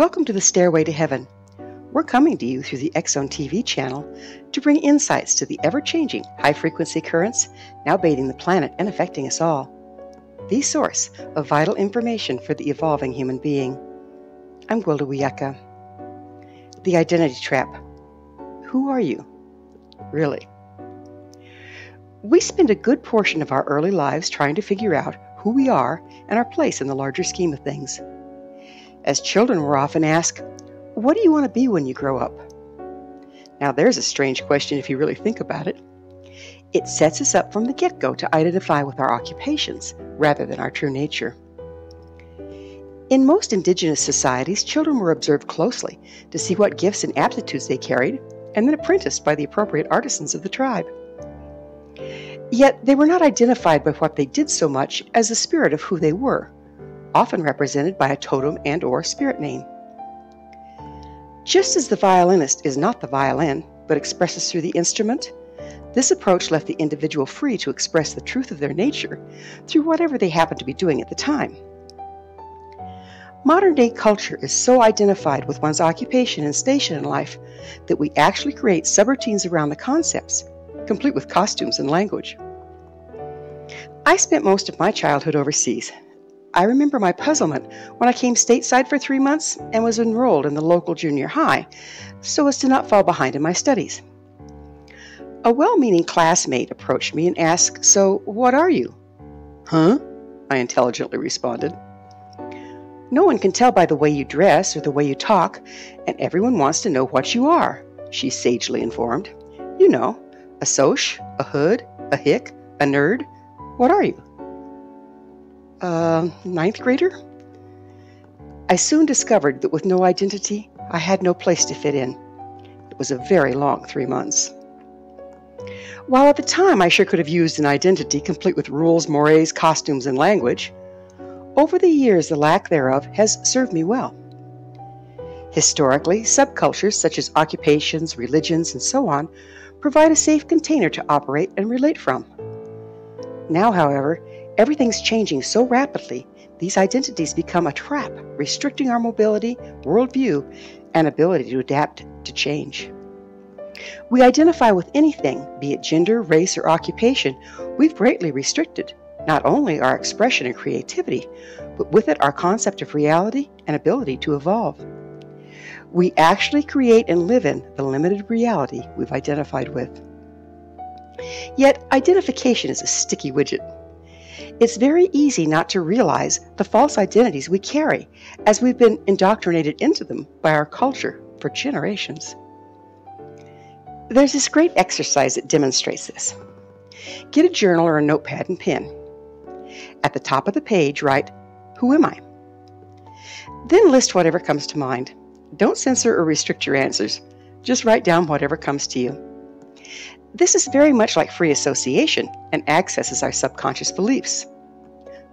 Welcome to the Stairway to Heaven. We're coming to you through the Zone TV channel to bring insights to the ever changing high frequency currents now bathing the planet and affecting us all. The source of vital information for the evolving human being. I'm Gwilda Wiyaka. The Identity Trap. Who are you? Really? We spend a good portion of our early lives trying to figure out who we are and our place in the larger scheme of things. As children, we're often asked, What do you want to be when you grow up? Now, there's a strange question if you really think about it. It sets us up from the get go to identify with our occupations rather than our true nature. In most indigenous societies, children were observed closely to see what gifts and aptitudes they carried, and then apprenticed by the appropriate artisans of the tribe. Yet they were not identified by what they did so much as the spirit of who they were, often represented by a totem and or spirit name. Just as the violinist is not the violin, but expresses through the instrument, this approach left the individual free to express the truth of their nature through whatever they happen to be doing at the time. Modern day culture is so identified with one's occupation and station in life that we actually create subroutines around the concepts, complete with costumes and language. I spent most of my childhood overseas, I remember my puzzlement when I came stateside for three months and was enrolled in the local junior high so as to not fall behind in my studies. A well meaning classmate approached me and asked, So, what are you? Huh? I intelligently responded. No one can tell by the way you dress or the way you talk, and everyone wants to know what you are, she sagely informed. You know, a soch, a hood, a hick, a nerd. What are you? Uh, ninth grader. I soon discovered that with no identity, I had no place to fit in. It was a very long three months. While at the time I sure could have used an identity complete with rules, mores, costumes, and language, over the years the lack thereof has served me well. Historically, subcultures such as occupations, religions, and so on provide a safe container to operate and relate from. Now, however, Everything's changing so rapidly, these identities become a trap, restricting our mobility, worldview, and ability to adapt to change. We identify with anything, be it gender, race, or occupation, we've greatly restricted not only our expression and creativity, but with it our concept of reality and ability to evolve. We actually create and live in the limited reality we've identified with. Yet, identification is a sticky widget. It's very easy not to realize the false identities we carry as we've been indoctrinated into them by our culture for generations. There's this great exercise that demonstrates this. Get a journal or a notepad and pen. At the top of the page, write, Who am I? Then list whatever comes to mind. Don't censor or restrict your answers. Just write down whatever comes to you. This is very much like free association and accesses our subconscious beliefs.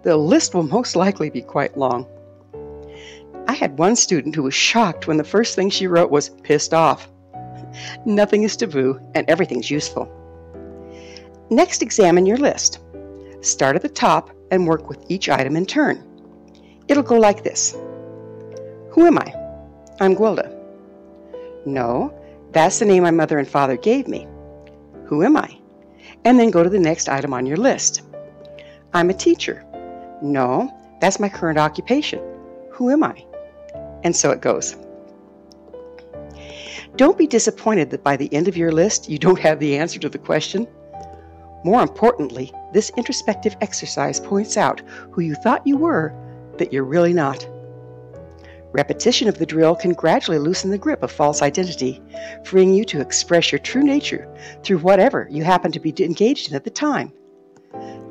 The list will most likely be quite long. I had one student who was shocked when the first thing she wrote was pissed off. Nothing is taboo and everything's useful. Next, examine your list. Start at the top and work with each item in turn. It'll go like this Who am I? I'm Gwilda. No, that's the name my mother and father gave me. Who am I? And then go to the next item on your list. I'm a teacher. No, that's my current occupation. Who am I? And so it goes. Don't be disappointed that by the end of your list you don't have the answer to the question. More importantly, this introspective exercise points out who you thought you were that you're really not. Repetition of the drill can gradually loosen the grip of false identity, freeing you to express your true nature through whatever you happen to be engaged in at the time.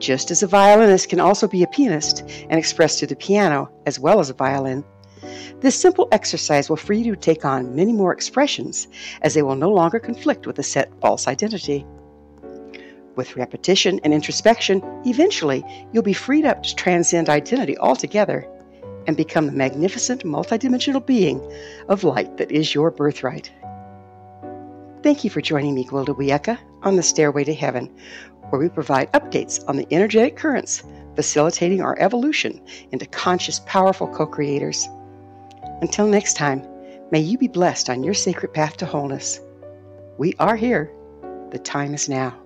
Just as a violinist can also be a pianist and express through the piano as well as a violin, this simple exercise will free you to take on many more expressions as they will no longer conflict with a set false identity. With repetition and introspection, eventually you'll be freed up to transcend identity altogether and become the magnificent multidimensional being of light that is your birthright. Thank you for joining me, Gwilda Wiyaka, on the Stairway to Heaven, where we provide updates on the energetic currents facilitating our evolution into conscious, powerful co creators. Until next time, may you be blessed on your sacred path to wholeness. We are here. The time is now.